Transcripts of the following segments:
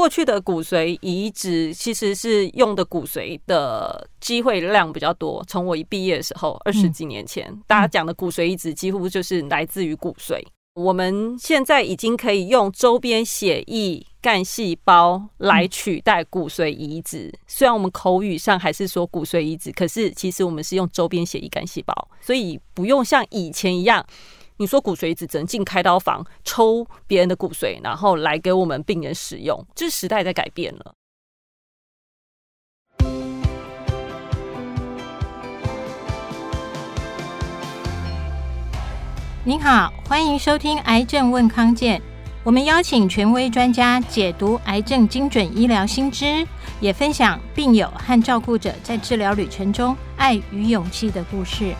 过去的骨髓移植其实是用的骨髓的机会量比较多。从我一毕业的时候，二十几年前，嗯、大家讲的骨髓移植几乎就是来自于骨髓。我们现在已经可以用周边血液干细胞来取代骨髓移植。虽然我们口语上还是说骨髓移植，可是其实我们是用周边血液干细胞，所以不用像以前一样。你说骨髓移植只能进开刀房抽别人的骨髓，然后来给我们病人使用，这是时代在改变了。您好，欢迎收听《癌症问康健》，我们邀请权威专家解读癌症精准医疗新知，也分享病友和照顾者在治疗旅程中爱与勇气的故事。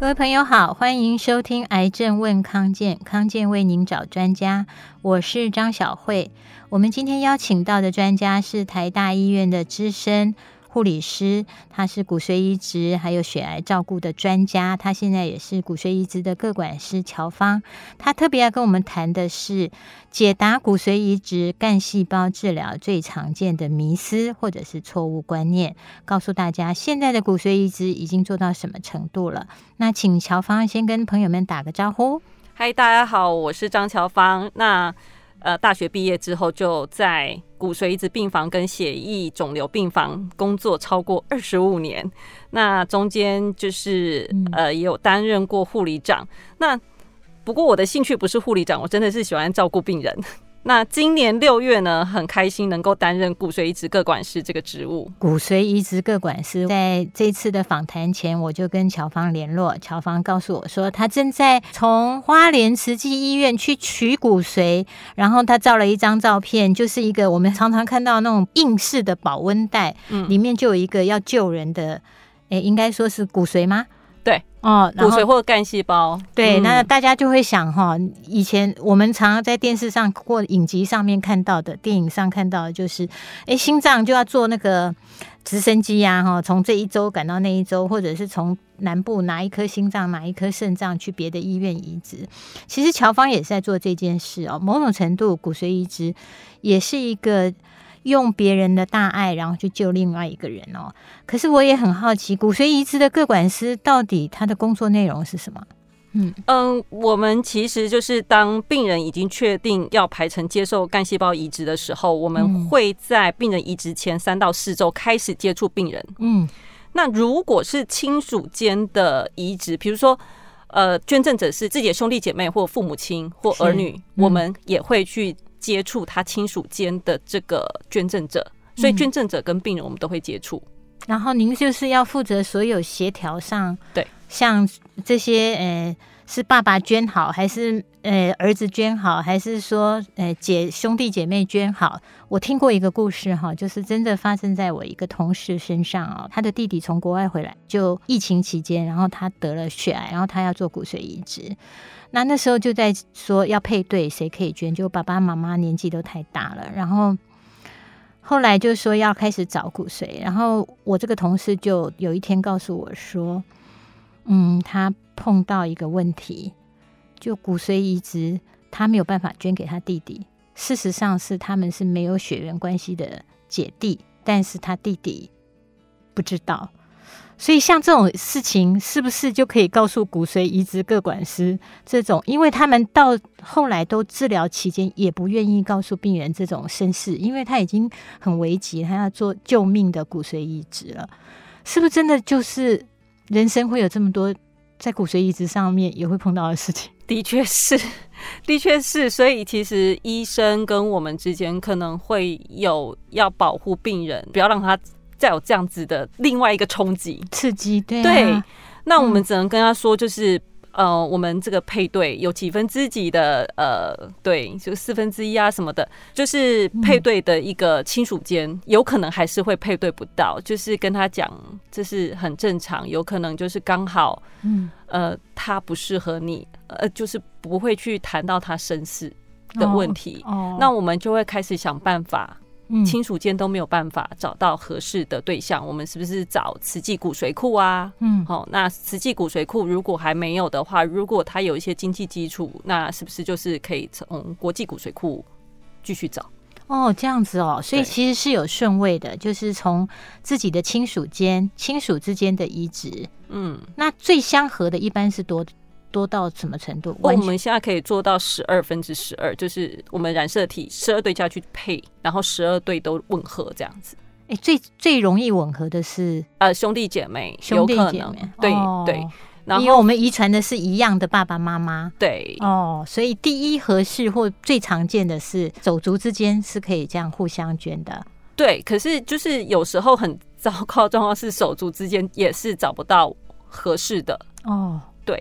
各位朋友好，欢迎收听《癌症问康健》，康健为您找专家，我是张小慧。我们今天邀请到的专家是台大医院的资深护理师，他是骨髓移植还有血癌照顾的专家，他现在也是骨髓移植的各管师乔芳。他特别要跟我们谈的是解答骨髓移植干细胞治疗最常见的迷思或者是错误观念，告诉大家现在的骨髓移植已经做到什么程度了。那请乔芳先跟朋友们打个招呼。嗨，大家好，我是张乔芳。那呃，大学毕业之后就在骨髓移植病房跟血液肿瘤病房工作超过二十五年。那中间就是呃，也有担任过护理长。那不过我的兴趣不是护理长，我真的是喜欢照顾病人。那今年六月呢，很开心能够担任骨髓移植各管师这个职务。骨髓移植各管师在这次的访谈前，我就跟乔芳联络，乔芳告诉我说，他正在从花莲慈济医院去取骨髓，然后他照了一张照片，就是一个我们常常看到那种硬式的保温袋，嗯，里面就有一个要救人的，诶，应该说是骨髓吗？对哦，骨髓或干细胞。对，那大家就会想哈，以前我们常常在电视上或影集上面看到的，电影上看到的就是，哎，心脏就要做那个直升机呀，哈，从这一周赶到那一周，或者是从南部拿一颗心脏、拿一颗肾脏去别的医院移植。其实乔芳也是在做这件事哦，某种程度骨髓移植也是一个。用别人的大爱，然后去救另外一个人哦。可是我也很好奇，骨髓移植的各管师到底他的工作内容是什么？嗯嗯，我们其实就是当病人已经确定要排程接受干细胞移植的时候，我们会在病人移植前三到四周开始接触病人。嗯，那如果是亲属间的移植，比如说呃，捐赠者是自己的兄弟姐妹或父母亲或儿女，嗯、我们也会去。接触他亲属间的这个捐赠者，所以捐赠者跟病人我们都会接触。然后您就是要负责所有协调上，对，像这些呃，是爸爸捐好，还是呃儿子捐好，还是说呃姐兄弟姐妹捐好？我听过一个故事哈，就是真的发生在我一个同事身上啊，他的弟弟从国外回来，就疫情期间，然后他得了血癌，然后他要做骨髓移植。那那时候就在说要配对谁可以捐，就爸爸妈妈年纪都太大了，然后后来就说要开始找骨髓，然后我这个同事就有一天告诉我说，嗯，他碰到一个问题，就骨髓移植他没有办法捐给他弟弟，事实上是他们是没有血缘关系的姐弟，但是他弟弟不知道。所以像这种事情，是不是就可以告诉骨髓移植各管师这种？因为他们到后来都治疗期间也不愿意告诉病人这种身世，因为他已经很危急，他要做救命的骨髓移植了。是不是真的就是人生会有这么多在骨髓移植上面也会碰到的事情？的确是，的确是。所以其实医生跟我们之间可能会有要保护病人，不要让他。再有这样子的另外一个冲击刺激，对、啊、对，那我们只能跟他说，就是、嗯、呃，我们这个配对有几分之几的呃，对，就四分之一啊什么的，就是配对的一个亲属间有可能还是会配对不到，就是跟他讲这是很正常，有可能就是刚好，嗯呃，他不适合你，呃，就是不会去谈到他身世的问题，哦哦、那我们就会开始想办法。亲属间都没有办法找到合适的对象，我们是不是找慈济骨髓库啊？嗯，好，那慈济骨髓库如果还没有的话，如果他有一些经济基础，那是不是就是可以从国际骨髓库继续找？哦，这样子哦，所以其实是有顺位的，就是从自己的亲属间、亲属之间的移植。嗯，那最相合的一般是多多到什么程度？我们现在可以做到十二分之十二，就是我们染色体十二对要去配，然后十二对都吻合这样子。哎，最最容易吻合的是呃兄弟姐妹，兄弟姐妹，对、哦、对。因为我们遗传的是一样的爸爸妈妈，对哦，所以第一合适或最常见的是手足之间是可以这样互相捐的，对。可是就是有时候很糟糕状况是手足之间也是找不到合适的哦，对。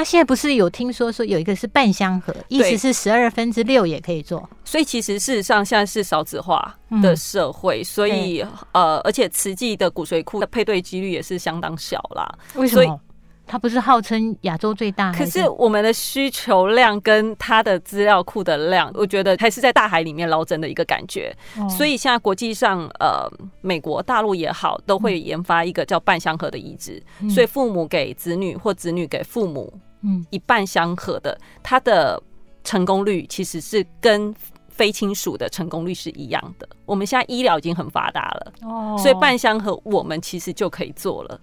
那现在不是有听说说有一个是半相合，意思是十二分之六也可以做，所以其实事实上现在是少子化的社会，嗯、所以呃，而且慈济的骨髓库的配对几率也是相当小啦，为什么？它不是号称亚洲最大，可是我们的需求量跟它的资料库的量，我觉得还是在大海里面捞针的一个感觉。哦、所以现在国际上，呃，美国大陆也好，都会研发一个叫半相合的移植。嗯、所以父母给子女或子女给父母，嗯，一半相合的，它的成功率其实是跟非亲属的成功率是一样的。我们现在医疗已经很发达了，哦，所以半相合我们其实就可以做了。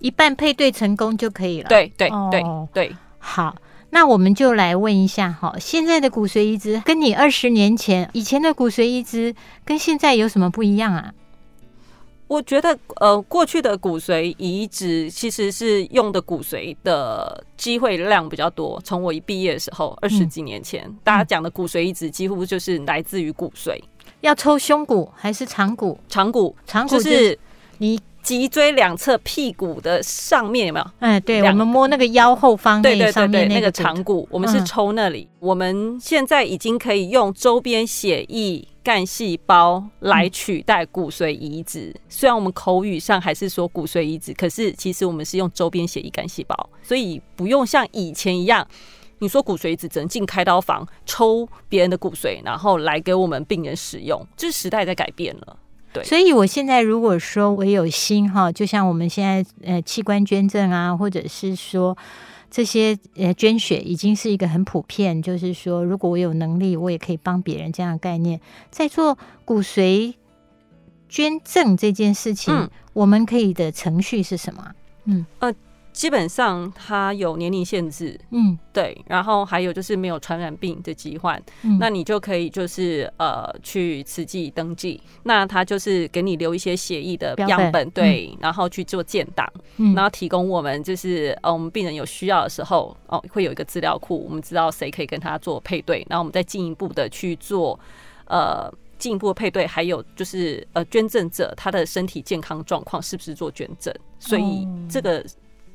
一半配对成功就可以了。对对对对，好，那我们就来问一下哈，现在的骨髓移植跟你二十年前以前的骨髓移植跟现在有什么不一样啊？我觉得呃，过去的骨髓移植其实是用的骨髓的机会量比较多。从我一毕业的时候，二十几年前，嗯、大家讲的骨髓移植几乎就是来自于骨髓。要抽胸骨还是长骨？长骨，长骨就是你。脊椎两侧屁股的上面有没有？哎，对，我们摸那个腰后方，对对对对，那个长骨，我们是抽那里。我们现在已经可以用周边血液干细胞来取代骨髓移植。虽然我们口语上还是说骨髓移植，可是其实我们是用周边血液干细胞，所以不用像以前一样，你说骨髓移植只能进开刀房抽别人的骨髓，然后来给我们病人使用。这时代在改变了。对，所以我现在如果说我有心哈，就像我们现在呃器官捐赠啊，或者是说这些呃捐血已经是一个很普遍，就是说如果我有能力，我也可以帮别人这样的概念。在做骨髓捐赠这件事情，嗯、我们可以的程序是什么？嗯呃。基本上它有年龄限制，嗯，对，然后还有就是没有传染病的疾患，嗯，那你就可以就是呃去慈济登记，那他就是给你留一些血液的样本，对，嗯、然后去做建档，嗯，然后提供我们就是呃我们病人有需要的时候哦会有一个资料库，我们知道谁可以跟他做配对，然后我们再进一步的去做呃进一步的配对，还有就是呃捐赠者他的身体健康状况是不是做捐赠，所以这个。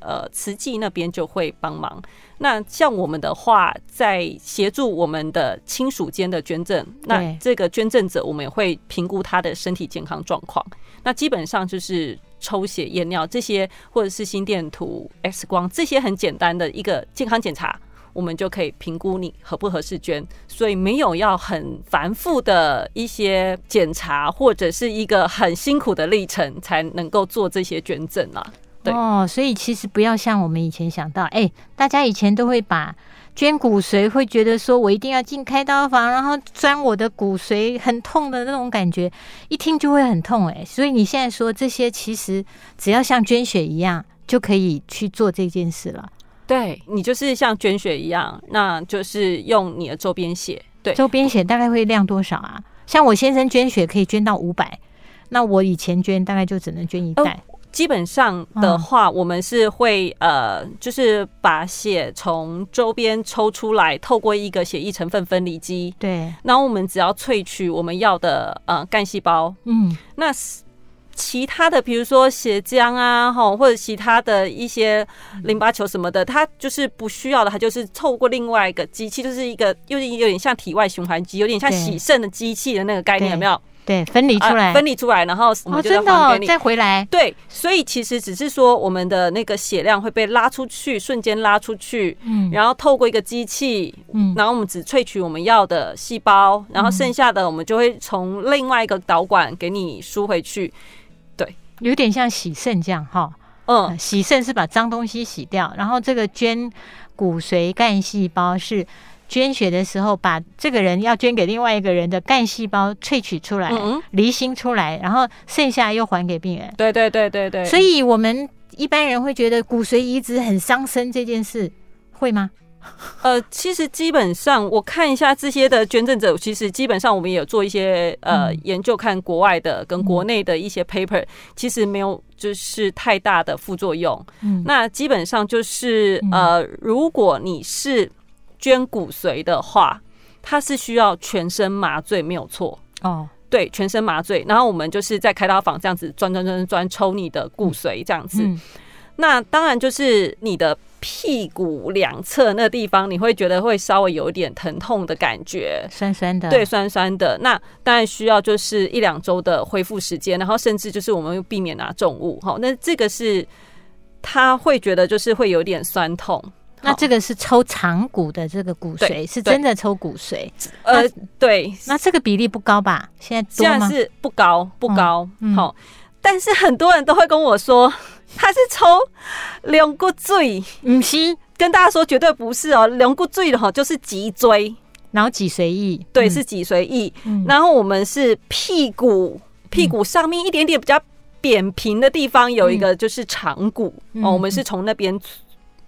呃，慈济那边就会帮忙。那像我们的话，在协助我们的亲属间的捐赠，那这个捐赠者我们也会评估他的身体健康状况。那基本上就是抽血验尿这些，或者是心电图、X 光这些很简单的一个健康检查，我们就可以评估你合不合适捐。所以没有要很繁复的一些检查，或者是一个很辛苦的历程才能够做这些捐赠啊。哦，所以其实不要像我们以前想到，哎、欸，大家以前都会把捐骨髓，会觉得说我一定要进开刀房，然后钻我的骨髓，很痛的那种感觉，一听就会很痛，哎，所以你现在说这些，其实只要像捐血一样，就可以去做这件事了。对，你就是像捐血一样，那就是用你的周边血。对，周边血大概会量多少啊？像我先生捐血可以捐到五百，那我以前捐大概就只能捐一袋。哦基本上的话，我们是会呃，就是把血从周边抽出来，透过一个血液成分分离机，对，然后我们只要萃取我们要的呃干细胞，嗯，那其他的比如说血浆啊，哈，或者其他的一些淋巴球什么的，它就是不需要的，它就是透过另外一个机器，就是一个有点有点像体外循环机，有点像洗肾的机器的那个概念，有没有？对，分离出来，呃、分离出来，然后我们就要还给你、哦哦、再回来。对，所以其实只是说我们的那个血量会被拉出去，瞬间拉出去，嗯，然后透过一个机器，嗯，然后我们只萃取我们要的细胞，然后剩下的我们就会从另外一个导管给你输回去。对，有点像洗肾这样哈。嗯，洗肾是把脏东西洗掉，然后这个捐骨髓干细胞是捐血的时候把这个人要捐给另外一个人的干细胞萃取出来，嗯，离心出来，然后剩下又还给病人。对对对对对。所以我们一般人会觉得骨髓移植很伤身，这件事会吗？呃，其实基本上我看一下这些的捐赠者，其实基本上我们也有做一些呃研究，看国外的跟国内的一些 paper，其实没有就是太大的副作用。嗯，那基本上就是呃，如果你是捐骨髓的话，它是需要全身麻醉，没有错哦。对，全身麻醉，然后我们就是在开刀房这样子钻钻钻钻抽你的骨髓这样子。那当然就是你的。屁股两侧那地方，你会觉得会稍微有一点疼痛的感觉，酸酸的，对，酸酸的。那当然需要就是一两周的恢复时间，然后甚至就是我们避免拿重物。好，那这个是他会觉得就是会有点酸痛。那这个是抽长骨的这个骨髓，是真的抽骨髓。呃，对，那这个比例不高吧？现在现在是不高，不高。好、但是很多人都会跟我说。他是抽龙骨椎，不是跟大家说绝对不是哦。龙骨椎的话就是脊椎，然后脊髓液，对，是脊髓液。然后我们是屁股，屁股上面一点点比较扁平的地方有一个就是长骨哦，我们是从那边。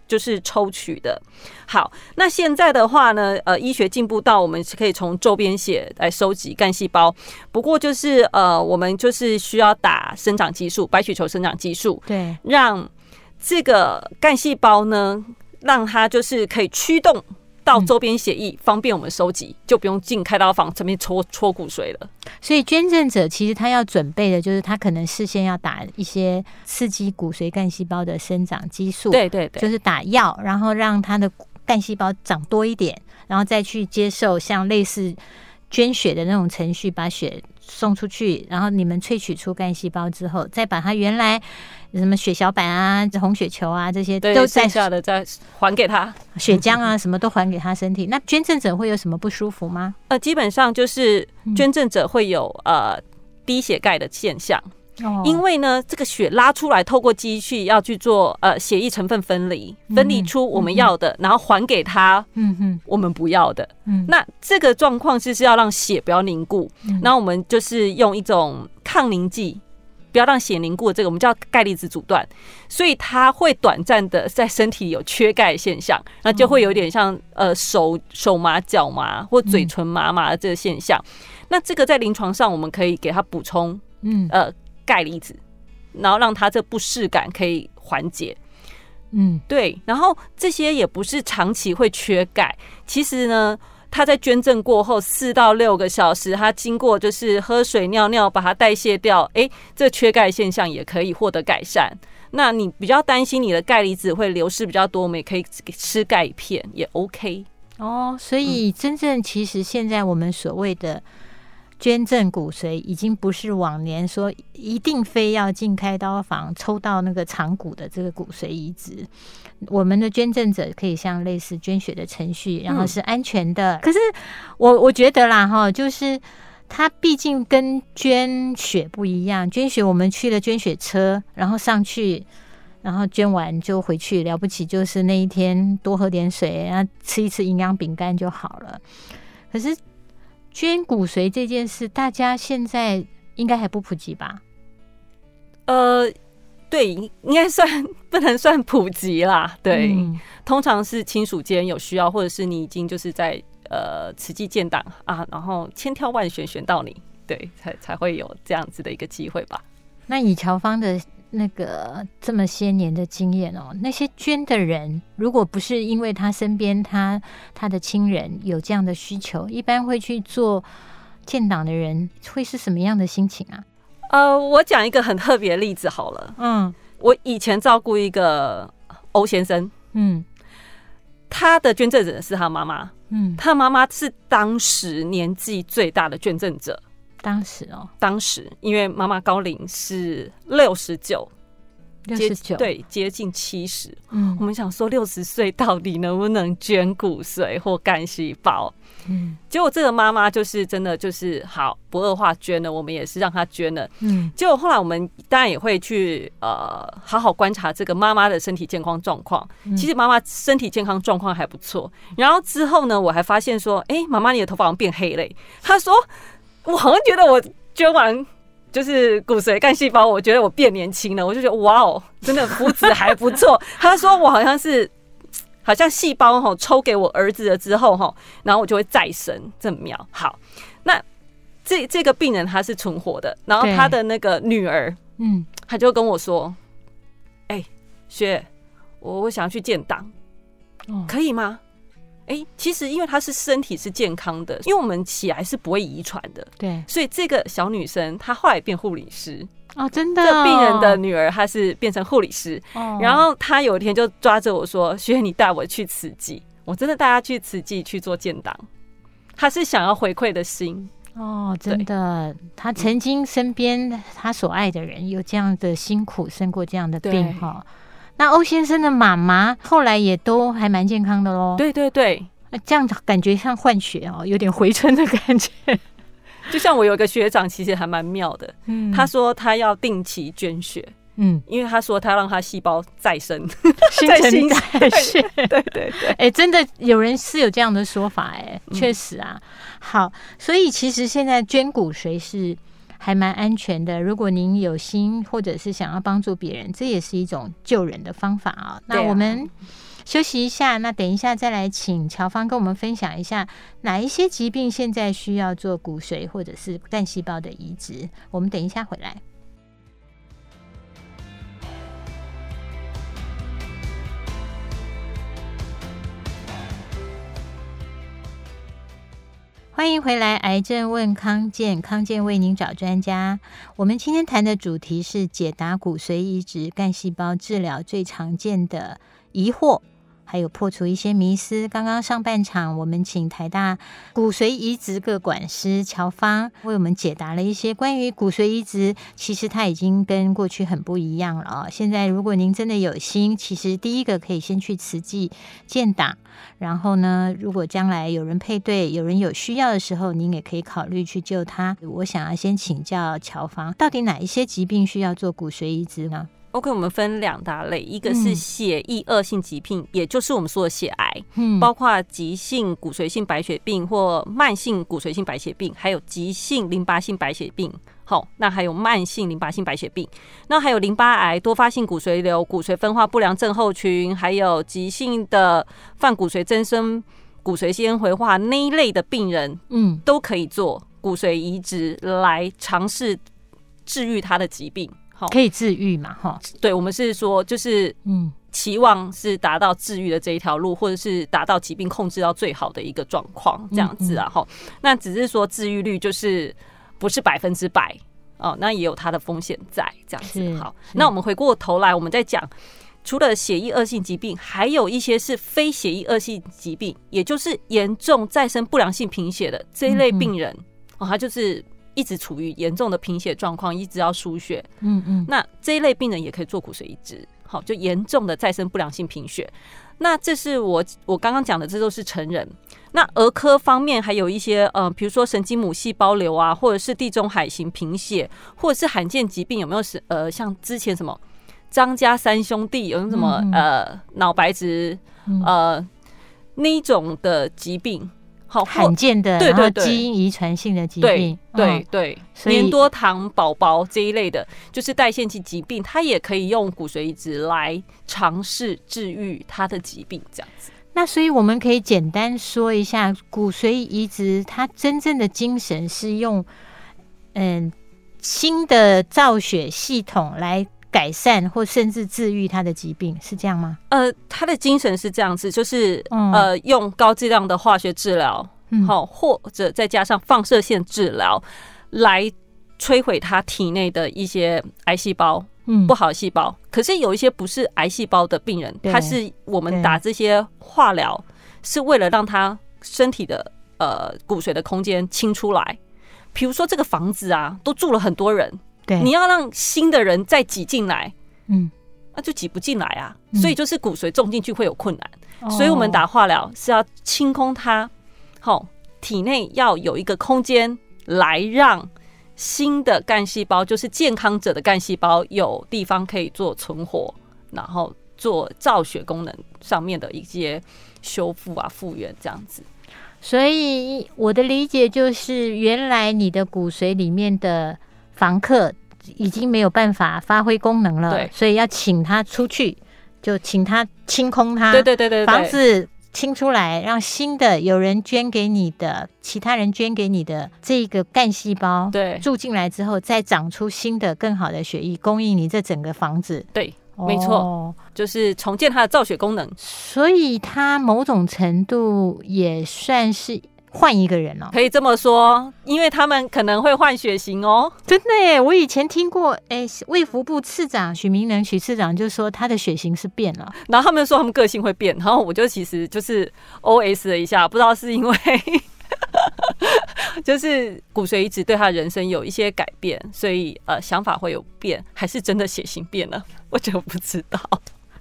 就是抽取的。好，那现在的话呢，呃，医学进步到我们是可以从周边血来收集干细胞。不过就是呃，我们就是需要打生长激素，白血球生长激素，对，让这个干细胞呢，让它就是可以驱动。到周边血液方便我们收集，就不用进开刀房这边戳戳骨髓了。所以捐赠者其实他要准备的就是他可能事先要打一些刺激骨髓干细胞的生长激素，对对对，就是打药，然后让他的干细胞长多一点，然后再去接受像类似捐血的那种程序，把血送出去，然后你们萃取出干细胞之后，再把它原来。什么血小板啊、红血球啊，这些都剩下的再还给他，血浆啊，什么都还给他身体。那捐赠者会有什么不舒服吗？呃，基本上就是捐赠者会有呃低血钙的现象，因为呢，这个血拉出来，透过机器要去做呃血液成分分离，分离出我们要的，然后还给他，嗯哼，我们不要的。嗯，那这个状况就是要让血不要凝固，然后我们就是用一种抗凝剂。不要让血凝固，这个我们叫钙离子阻断，所以它会短暂的在身体有缺钙现象，那就会有点像呃手手麻、脚麻或嘴唇麻麻的这个现象。那这个在临床上我们可以给他补充嗯呃钙离子，然后让他这不适感可以缓解。嗯，对。然后这些也不是长期会缺钙，其实呢。他在捐赠过后四到六个小时，他经过就是喝水、尿尿，把它代谢掉，哎、这缺钙现象也可以获得改善。那你比较担心你的钙离子会流失比较多，我们也可以吃钙片，也 OK。哦，所以真正其实现在我们所谓的。捐赠骨髓已经不是往年说一定非要进开刀房抽到那个长骨的这个骨髓移植，我们的捐赠者可以像类似捐血的程序，然后是安全的。嗯、可是我我觉得啦哈，就是它毕竟跟捐血不一样，捐血我们去了捐血车，然后上去，然后捐完就回去，了不起就是那一天多喝点水，然后吃一次营养饼干就好了。可是。捐骨髓这件事，大家现在应该还不普及吧？呃，对，应该算不能算普及啦。对，嗯、通常是亲属间有需要，或者是你已经就是在呃慈济建档啊，然后千挑万选选到你，对，才才会有这样子的一个机会吧。那以乔芳的。那个这么些年的经验哦，那些捐的人，如果不是因为他身边他他的亲人有这样的需求，一般会去做建档的人会是什么样的心情啊？呃，我讲一个很特别的例子好了。嗯，我以前照顾一个欧先生，嗯，他的捐赠者是他妈妈，嗯，他妈妈是当时年纪最大的捐赠者。当时哦，当时因为妈妈高龄是六十九。六十九，对，接近七十。嗯，我们想说六十岁到底能不能捐骨髓或干细胞？嗯，结果这个妈妈就是真的就是好不二化捐了，我们也是让她捐了。嗯，结果后来我们当然也会去呃好好观察这个妈妈的身体健康状况。其实妈妈身体健康状况还不错。然后之后呢，我还发现说，哎，妈妈你的头发好像变黑了。她说，我好像觉得我捐完。就是骨髓干细胞，我觉得我变年轻了，我就觉得哇哦，真的肤质还不错。他说我好像是好像细胞哈抽给我儿子了之后哈，然后我就会再生，这么妙。好，那这这个病人他是存活的，然后他的那个女儿，嗯，他就跟我说：“哎，雪，我我想要去建档，可以吗？”哎、欸，其实因为她是身体是健康的，因为我们起来是不会遗传的，对，所以这个小女生她后来变护理师哦，真的、哦，这病人的女儿她是变成护理师，哦，然后她有一天就抓着我说：“学你带我去慈济。”我真的带她去慈济去做建档，她是想要回馈的心哦，真的，她曾经身边她所爱的人有这样的辛苦，生过这样的病哈。那欧先生的妈妈后来也都还蛮健康的喽。对对对，这样感觉像换血哦，有点回春的感觉。就像我有一个学长，其实还蛮妙的。嗯，他说他要定期捐血，嗯，因为他说他让他细胞再生，新陈 代谢。对对对，哎、欸，真的有人是有这样的说法、欸，哎，确实啊。好，所以其实现在捐骨髓是。还蛮安全的。如果您有心，或者是想要帮助别人，这也是一种救人的方法啊。那我们休息一下，那等一下再来请乔芳跟我们分享一下哪一些疾病现在需要做骨髓或者是干细胞的移植。我们等一下回来。欢迎回来，癌症问康健，康健为您找专家。我们今天谈的主题是解答骨髓移植、干细胞治疗最常见的疑惑。还有破除一些迷思。刚刚上半场，我们请台大骨髓移植个管师乔芳为我们解答了一些关于骨髓移植。其实它已经跟过去很不一样了啊！现在如果您真的有心，其实第一个可以先去慈济建档，然后呢，如果将来有人配对、有人有需要的时候，您也可以考虑去救他。我想要先请教乔芳，到底哪一些疾病需要做骨髓移植呢？OK，我们分两大类，一个是血液恶性疾病，嗯，也就是我们说的血癌，嗯，包括急性骨髓性白血病或慢性骨髓性白血病，还有急性淋巴性白血病。好，那还有慢性淋巴性白血病，那还有淋巴癌、多发性骨髓瘤、骨髓分化不良症候群，还有急性的泛骨髓增生、骨髓纤维化那一类的病人，嗯，都可以做骨髓移植来尝试治愈他的疾病。可以治愈嘛？哈，对，我们是说，就是嗯，期望是达到治愈的这一条路，或者是达到疾病控制到最好的一个状况，这样子啊。哈，那只是说治愈率就是不是百分之百哦，那也有它的风险在，这样子。好，那我们回过头来，我们再讲，除了血液恶性疾病，还有一些是非血液恶性疾病，也就是严重再生不良性贫血的这一类病人哦，他就是。一直处于严重的贫血状况，一直要输血。嗯嗯，那这一类病人也可以做骨髓移植。好，就严重的再生不良性贫血。那这是我我刚刚讲的，这都是成人。那儿科方面还有一些，呃，比如说神经母细胞瘤啊，或者是地中海型贫血，或者是罕见疾病，有没有是呃，像之前什么张家三兄弟有什么呃脑白质呃那一种的疾病？好罕见的，对对对，基因遗传性的疾病，对对对，黏多糖宝宝这一类的，就是代谢性疾病，它也可以用骨髓移植来尝试治愈它的疾病，这样子。那所以我们可以简单说一下，骨髓移植它真正的精神是用嗯新的造血系统来。改善或甚至治愈他的疾病是这样吗？呃，他的精神是这样子，就是、嗯、呃，用高剂量的化学治疗，好、嗯，或者再加上放射线治疗，来摧毁他体内的一些癌细胞，嗯，不好的细胞。可是有一些不是癌细胞的病人，他是我们打这些化疗，是为了让他身体的呃骨髓的空间清出来。比如说这个房子啊，都住了很多人，对，你要让新的人再挤进来，嗯，那就挤不进来啊。所以就是骨髓种进去会有困难，嗯、所以我们打化疗是要清空它，好，体内要有一个空间来让新的干细胞，就是健康者的干细胞有地方可以做存活，然后做造血功能上面的一些修复啊、复原这样子。所以我的理解就是，原来你的骨髓里面的房客已经没有办法发挥功能了，对，所以要请他出去，就请他清空他，对对对对，房子清出来，让新的有人捐给你的，其他人捐给你的这个干细胞，对，住进来之后，再长出新的更好的血液，供应你这整个房子，对。没错，就是重建它的造血功能，所以它某种程度也算是换一个人了，可以这么说，因为他们可能会换血型哦。真的耶，我以前听过，哎，卫福部次长许明仁许次长就说他的血型是变了，然后他们说他们个性会变，然后我就其实就是 OS 了一下，不知道是因为。就是骨髓移植对他人生有一些改变，所以呃想法会有变，还是真的血型变了？我就不知道。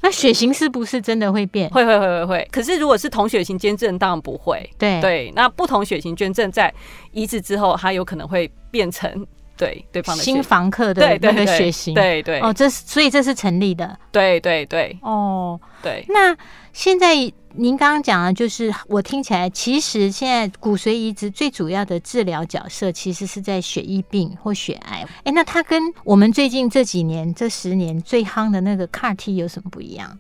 那血型是不是真的会变？会会会会会。可是如果是同血型捐赠，当然不会。对对，那不同血型捐赠在移植之后，它有可能会变成对对方的新房客的那个血型。对对。哦，这是所以这是成立的。对对对。哦，对。那现在。您刚刚讲的，就是我听起来，其实现在骨髓移植最主要的治疗角色，其实是在血液病或血癌。哎，那它跟我们最近这几年、这十年最夯的那个 CAR T 有什么不一样？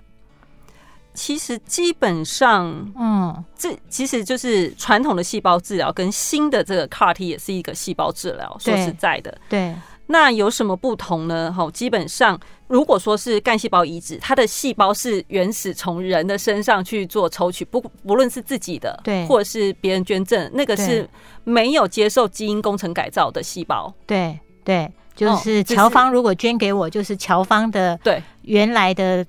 其实基本上，嗯，这其实就是传统的细胞治疗跟新的这个 CAR T 也是一个细胞治疗。说实在的，对。那有什么不同呢？哈，基本上，如果说是干细胞移植，它的细胞是原始从人的身上去做抽取，不不论是自己的，对，或者是别人捐赠，那个是没有接受基因工程改造的细胞。对对，就是乔方如果捐给我，就是乔方的对原来的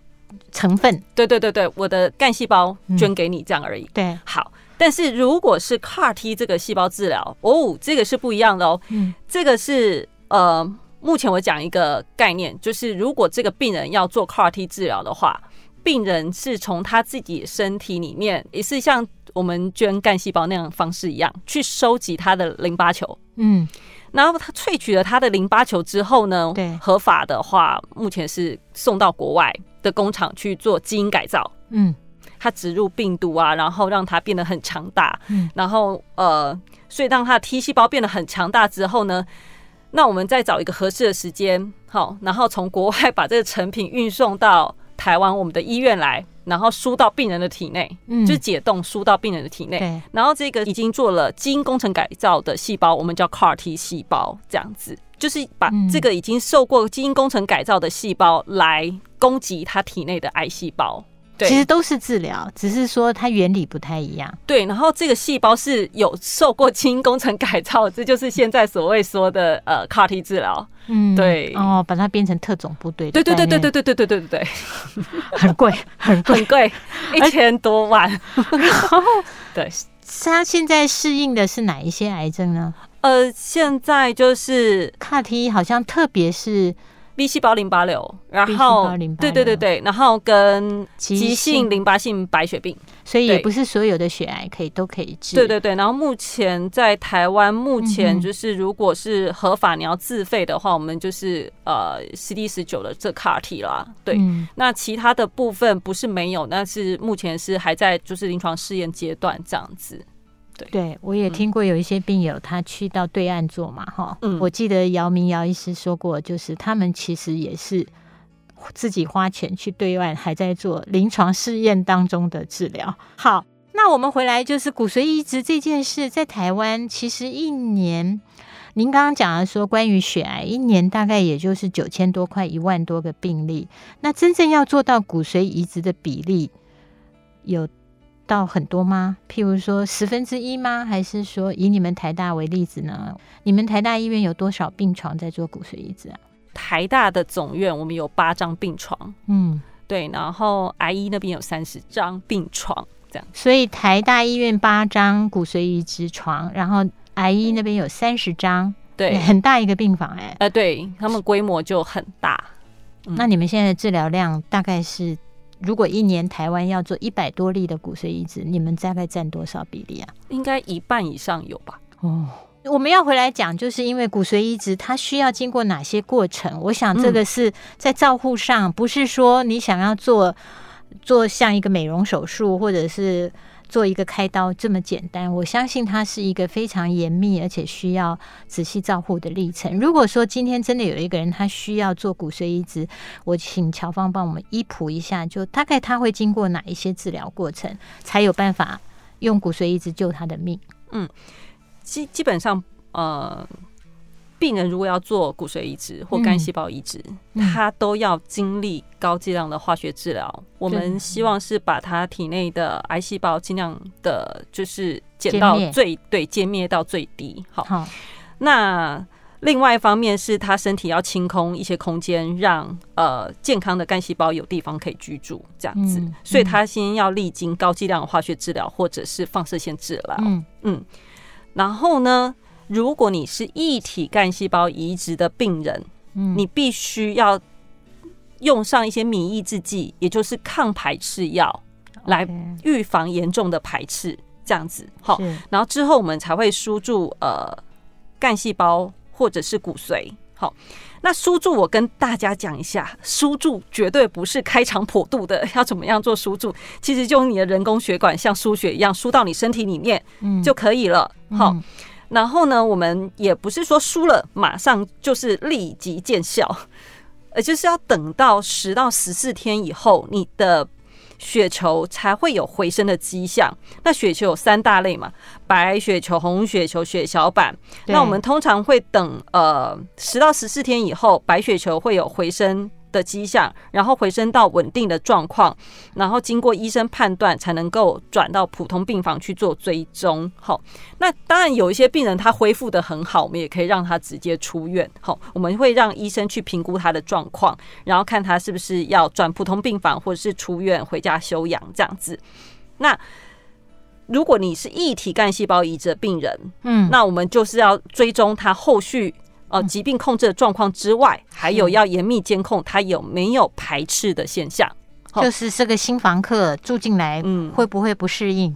成分。对对对对，我的干细胞捐给你这样而已。对，好。但是如果是 CAR T 这个细胞治疗，哦，这个是不一样的哦。嗯，这个是。呃，目前我讲一个概念，就是如果这个病人要做 CAR T 治疗的话，病人是从他自己身体里面，也是像我们捐干细胞那样的方式一样，去收集他的淋巴球。嗯，然后他萃取了他的淋巴球之后呢，对，合法的话，目前是送到国外的工厂去做基因改造。嗯，他植入病毒啊，然后让它变得很强大。嗯，然后呃，所以当他的 T 细胞变得很强大之后呢，那我们再找一个合适的时间，好，然后从国外把这个成品运送到台湾我们的医院来，然后输到病人的体内，嗯，就是解冻输到病人的体内，然后这个已经做了基因工程改造的细胞，我们叫 CAR T 细胞，这样子就是把这个已经受过基因工程改造的细胞来攻击他体内的癌细胞。对，其实都是治疗，只是说它原理不太一样。对，然后这个细胞是有受过基因工程改造，这就是现在所谓说的呃 CAR T 治疗。嗯，对。哦，把它变成特种部队。对对对对对对对对对对对，很贵，很贵，很贵，一千多万。然后，对，它现在适应的是哪一些癌症呢？呃，现在就是 CAR T，好像特别是。B 细胞淋巴瘤，然后对对对对，然后跟急性淋巴性白血病，所以也不是所有的血癌可以都可以治。对对对，然后目前在台湾，目前就是如果是合法你要自费的话，我们就是呃 CD 十九的这 CAR T 啦。对，那其他的部分不是没有，但是目前是还在就是临床试验阶段这样子。对，对，我也听过有一些病友，他去到对岸做嘛，哈、嗯，我记得姚明姚医师说过，就是他们其实也是自己花钱去对岸，还在做临床试验当中的治疗。好，那我们回来就是骨髓移植这件事，在台湾其实一年，您刚刚讲的说关于血癌，一年大概也就是九千多块，一万多个病例，那真正要做到骨髓移植的比例有到很多吗？譬如说十分之一吗？还是说以你们台大为例子呢？你们台大医院有多少病床在做骨髓移植啊？台大的总院我们有八张病床，嗯，对，然后癌医那边有三十张病床，这样。所以台大医院八张骨髓移植床，然后癌医那边有三十张，对，很大一个病房哎、欸，呃，对他们规模就很大。嗯、那你们现在的治疗量大概是，如果一年台湾要做一百多例的骨髓移植，你们大概占多少比例啊？应该一半以上有吧？哦，我们要回来讲，就是因为骨髓移植它需要经过哪些过程？我想这个是在照护上，不是说你想要做做像一个美容手术，或者是。做一个开刀这么简单，我相信它是一个非常严密而且需要仔细照护的历程。如果说今天真的有一个人他需要做骨髓移植，我请乔芳帮我们医谱一下，就大概他会经过哪一些治疗过程，才有办法用骨髓移植救他的命？嗯，基基本上呃。病人如果要做骨髓移植或干细胞移植，他都要经历高剂量的化学治疗。我们希望是把他体内的癌细胞尽量的，就是减到最对，歼灭到最低。好，好，那另外一方面是他身体要清空一些空间，让呃健康的干细胞有地方可以居住，这样子。所以他先要历经高剂量的化学治疗或者是放射线治疗。嗯嗯，然后呢？如果你是一体干细胞移植的病人，嗯，你必须要用上一些免疫制剂，也就是抗排斥药，来预防严重的排斥，这样子。好，然后之后我们才会输注呃干细胞或者是骨髓。好，那输注我跟大家讲一下，输注绝对不是开肠破肚的，要怎么样做输注？其实就用你的人工血管像输血一样输到你身体里面，嗯，就可以了。好。然后呢，我们也不是说输了马上就是立即见效，而，就是要等到十到十四天以后，你的血球才会有回升的迹象。那血球有三大类嘛，白血球、红血球、血小板。那我们通常会等呃十到十四天以后，白血球会有回升的迹象，然后回升到稳定的状况，然后经过医生判断，才能够转到普通病房去做追踪。好，那当然有一些病人他恢复得很好，我们也可以让他直接出院。好，我们会让医生去评估他的状况，然后看他是不是要转普通病房，或者是出院回家休养这样子。那如果你是异体干细胞移植的病人，嗯，那我们就是要追踪他后续。呃，疾病控制的状况之外，还有要严密监控他有没有排斥的现象。就是这个新房客住进来，嗯，会不会不适应？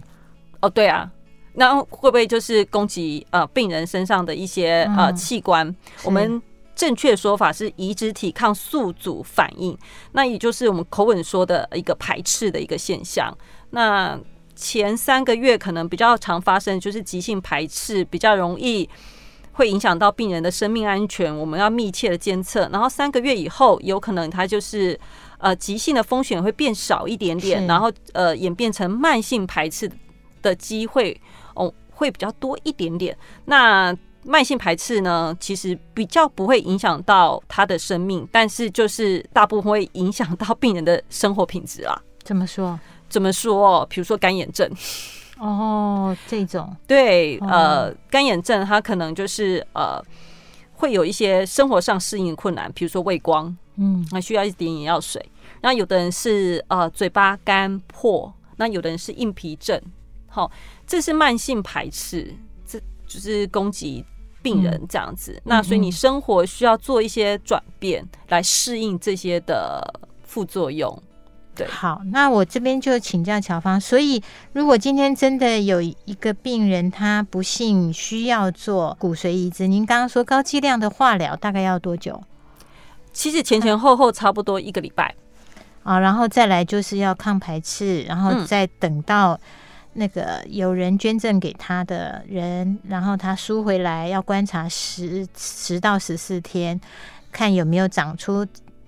哦，对啊，那会不会就是攻击呃病人身上的一些呃器官？我们正确说法是移植体抗宿主反应，那也就是我们口吻说的一个排斥的一个现象。那前三个月可能比较常发生，就是急性排斥，比较容易。会影响到病人的生命安全，我们要密切的监测。然后三个月以后，有可能它就是呃急性的风险会变少一点点，然后呃演变成慢性排斥的机会哦会比较多一点点。那慢性排斥呢，其实比较不会影响到他的生命，但是就是大部分会影响到病人的生活品质啊。怎么说？怎么说？比如说干眼症。哦，这种对，呃，干眼症它可能就是呃，会有一些生活上适应困难，比如说畏光，嗯，还需要一点眼药水。那有的人是呃嘴巴干破，那有的人是硬皮症，好，这是慢性排斥，这就是攻击病人这样子。那所以你生活需要做一些转变来适应这些的副作用。对，好，那我这边就请教乔芳。所以，如果今天真的有一个病人，他不幸需要做骨髓移植，您刚刚说高剂量的化疗大概要多久？其实前前后后差不多一个礼拜啊，然后再来就是要抗排斥，然后再等到那个有人捐赠给他的人，然后他输回来要观察十十到十四天，看有没有长出。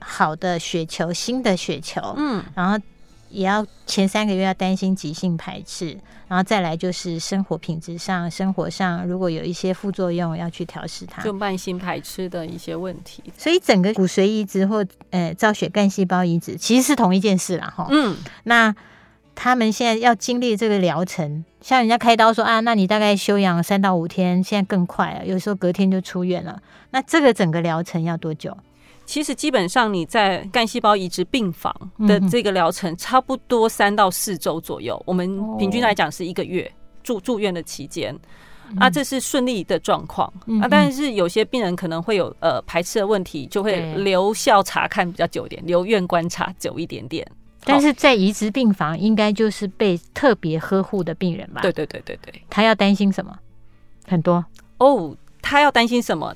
好的血球，新的血球，嗯，然后也要前三个月要担心急性排斥，然后再来就是生活品质上，生活上如果有一些副作用，要去调试它，就慢性排斥的一些问题。所以整个骨髓移植或呃造血干细胞移植其实是同一件事啦，哈，嗯，那他们现在要经历这个疗程，像人家开刀说啊，那你大概休养三到五天，现在更快了，有时候隔天就出院了。那这个整个疗程要多久？其实基本上你在干细胞移植病房的这个疗程，差不多三到四周左右。我们平均来讲是一个月住住院的期间。啊，这是顺利的状况啊。但是有些病人可能会有呃排斥的问题，就会留校查看比较久一点，留院观察久一点点。但是在移植病房，应该就是被特别呵护的病人吧？对对对对对，他要担心什么？很多哦，他要担心什么？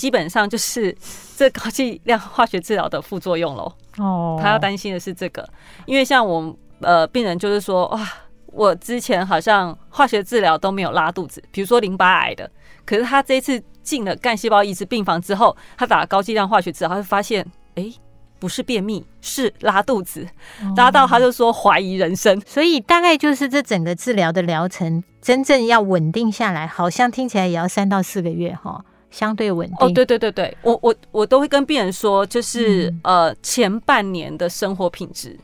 基本上就是这高剂量化学治疗的副作用喽。哦，他要担心的是这个，因为像我们呃病人就是说，哇，我之前好像化学治疗都没有拉肚子，比如说淋巴癌的，可是他这一次进了干细胞移植病房之后，他打了高剂量化学治疗，他就发现，哎、欸。不是便秘，是拉肚子，拉到他就说怀疑人生。哦，所以大概就是这整个治疗的疗程，真正要稳定下来，好像听起来也要三到四个月哈，相对稳定。哦，对对对对，我我我都会跟病人说，就是、嗯、呃前半年的生活品质，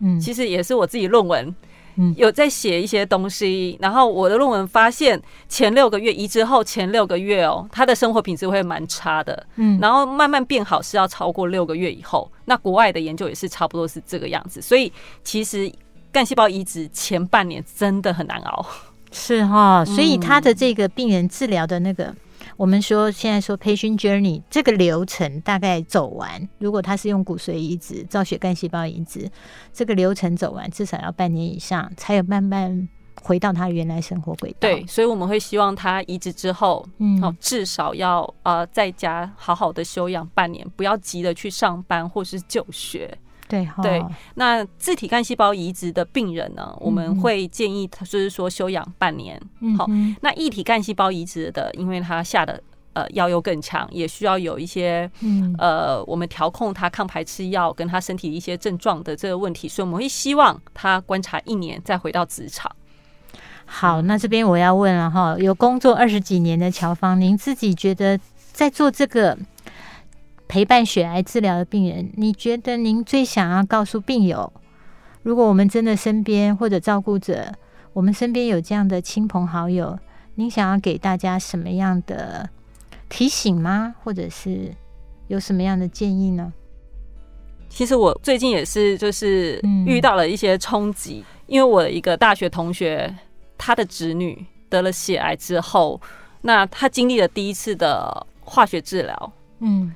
嗯，其实也是我自己论文。嗯有在写一些东西，然后我的论文发现前六个月移植后前六个月哦，他的生活品质会蛮差的，嗯，然后慢慢变好是要超过六个月以后。那国外的研究也是差不多是这个样子，所以其实干细胞移植前半年真的很难熬，是哈，所以他的这个病人治疗的那个。我们说现在说 patient journey 这个流程大概走完，如果他是用骨髓移植、造血干细胞移植，这个流程走完至少要半年以上，才有慢慢回到他原来生活轨道。对，所以我们会希望他移植之后，嗯，至少要呃在家好好的休养半年，不要急着去上班或是就学。对对，那自体干细胞移植的病人呢，我们会建议他就是说休养半年。好，那异体干细胞移植的，因为他下的呃药又更强，也需要有一些呃我们调控他抗排斥药跟他身体一些症状的这个问题，所以我们会希望他观察一年再回到职场。好，那这边我要问了哈，有工作二十几年的乔芳，您自己觉得在做这个？陪伴血癌治疗的病人，你觉得您最想要告诉病友，如果我们真的身边或者照顾者，我们身边有这样的亲朋好友，您想要给大家什么样的提醒吗？或者是有什么样的建议呢？其实我最近也是，就是遇到了一些冲击，嗯、因为我的一个大学同学，他的侄女得了血癌之后，那他经历了第一次的化学治疗，嗯。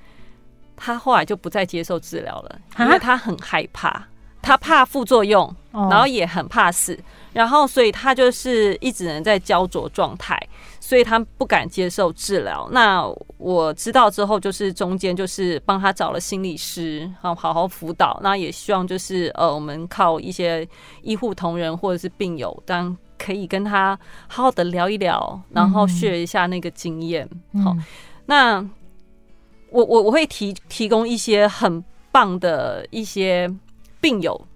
他后来就不再接受治疗了，因为他很害怕，他怕副作用，然后也很怕死，然后所以他就是一直能在焦灼状态，所以他不敢接受治疗。那我知道之后，就是中间就是帮他找了心理师，好好好辅导。那也希望就是呃，我们靠一些医护同仁或者是病友，当可以跟他好好的聊一聊，然后 share 一下那个经验。好，那。我我我会提提供一些很棒的一些病友，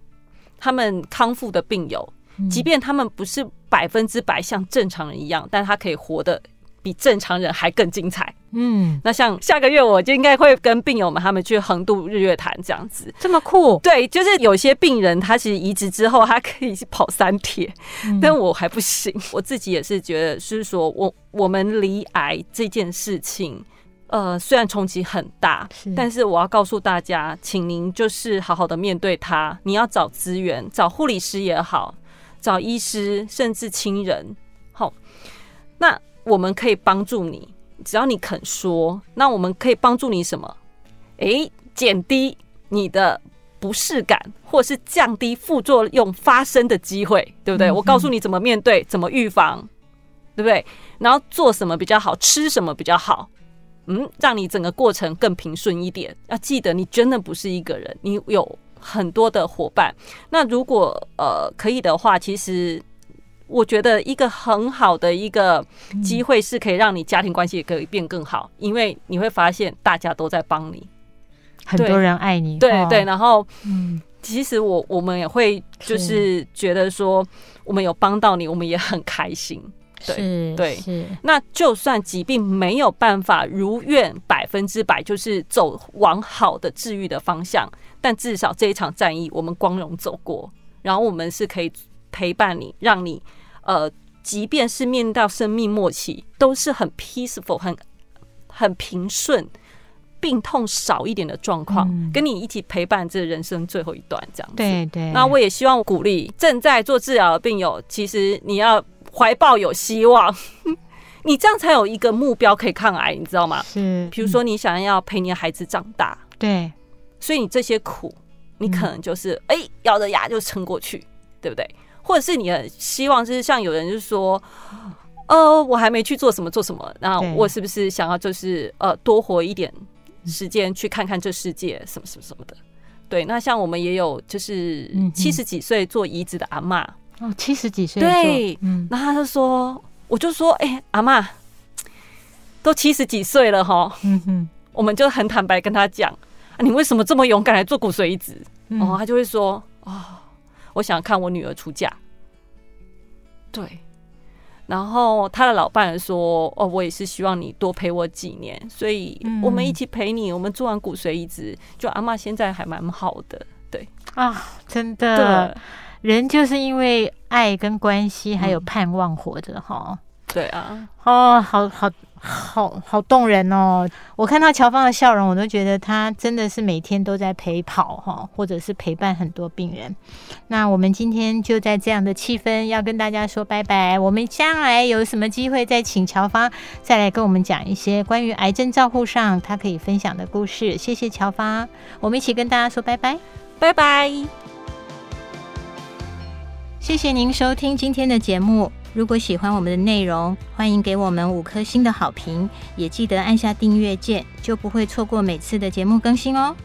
他们康复的病友，即便他们不是百分之百像正常人一样，但他可以活得比正常人还更精彩。嗯，那像下个月我就应该会跟病友们他们去横渡日月潭这样子，这么酷？对，就是有些病人他其实移植之后，他可以去跑三铁，但我还不行。我自己也是觉得，是说我我们离癌这件事情。呃，虽然冲击很大，是但是我要告诉大家，请您就是好好的面对它。你要找资源，找护理师也好，找医师，甚至亲人。好，那我们可以帮助你，只要你肯说。那我们可以帮助你什么？诶、欸，减低你的不适感，或是降低副作用发生的机会，对不对？嗯、我告诉你怎么面对，怎么预防，对不对？然后做什么比较好，吃什么比较好。嗯，让你整个过程更平顺一点。要记得，你真的不是一个人，你有很多的伙伴。那如果呃可以的话，其实我觉得一个很好的一个机会是可以让你家庭关系也可以变更好，因为你会发现大家都在帮你，很多人爱你。对对，然后嗯，其实我我们也会就是觉得说，我们有帮到你，我们也很开心。对对，是那就算疾病没有办法如愿百分之百，就是走往好的治愈的方向，但至少这一场战役我们光荣走过，然后我们是可以陪伴你，让你呃，即便是面对到生命末期，都是很 peaceful、很很平顺，病痛少一点的状况，嗯、跟你一起陪伴这人生最后一段这样子。对对，那我也希望鼓励正在做治疗的病友，其实你要。怀抱有希望，你这样才有一个目标可以抗癌，你知道吗？是，比如说你想要陪你的孩子长大，对，所以你这些苦，你可能就是哎、欸、咬着牙就撑过去，对不对？或者是你很希望就是像有人就是说，呃，我还没去做什么做什么，那我是不是想要就是呃多活一点时间去看看这世界什么什么什么的？对，那像我们也有就是七十几岁做移植的阿嬷。哦，七十几岁对，嗯，然后他就说，我就说，哎、欸，阿妈都七十几岁了哈，嗯哼，我们就很坦白跟他讲，啊，你为什么这么勇敢来做骨髓移植？嗯、哦，他就会说，哦，我想看我女儿出嫁，对，然后他的老伴说，哦，我也是希望你多陪我几年，所以我们一起陪你，我们做完骨髓移植，就阿妈现在还蛮好的，对。啊，真的。对人就是因为爱跟关系还有盼望活着哈、嗯，对啊，哦，好好好好动人哦！我看到乔芳的笑容，我都觉得他真的是每天都在陪跑哈，或者是陪伴很多病人。那我们今天就在这样的气氛，要跟大家说拜拜。我们将来有什么机会再请乔芳再来跟我们讲一些关于癌症照护上他可以分享的故事。谢谢乔芳，我们一起跟大家说拜拜，拜拜。谢谢您收听今天的节目。如果喜欢我们的内容，欢迎给我们五颗星的好评，也记得按下订阅键，就不会错过每次的节目更新哦。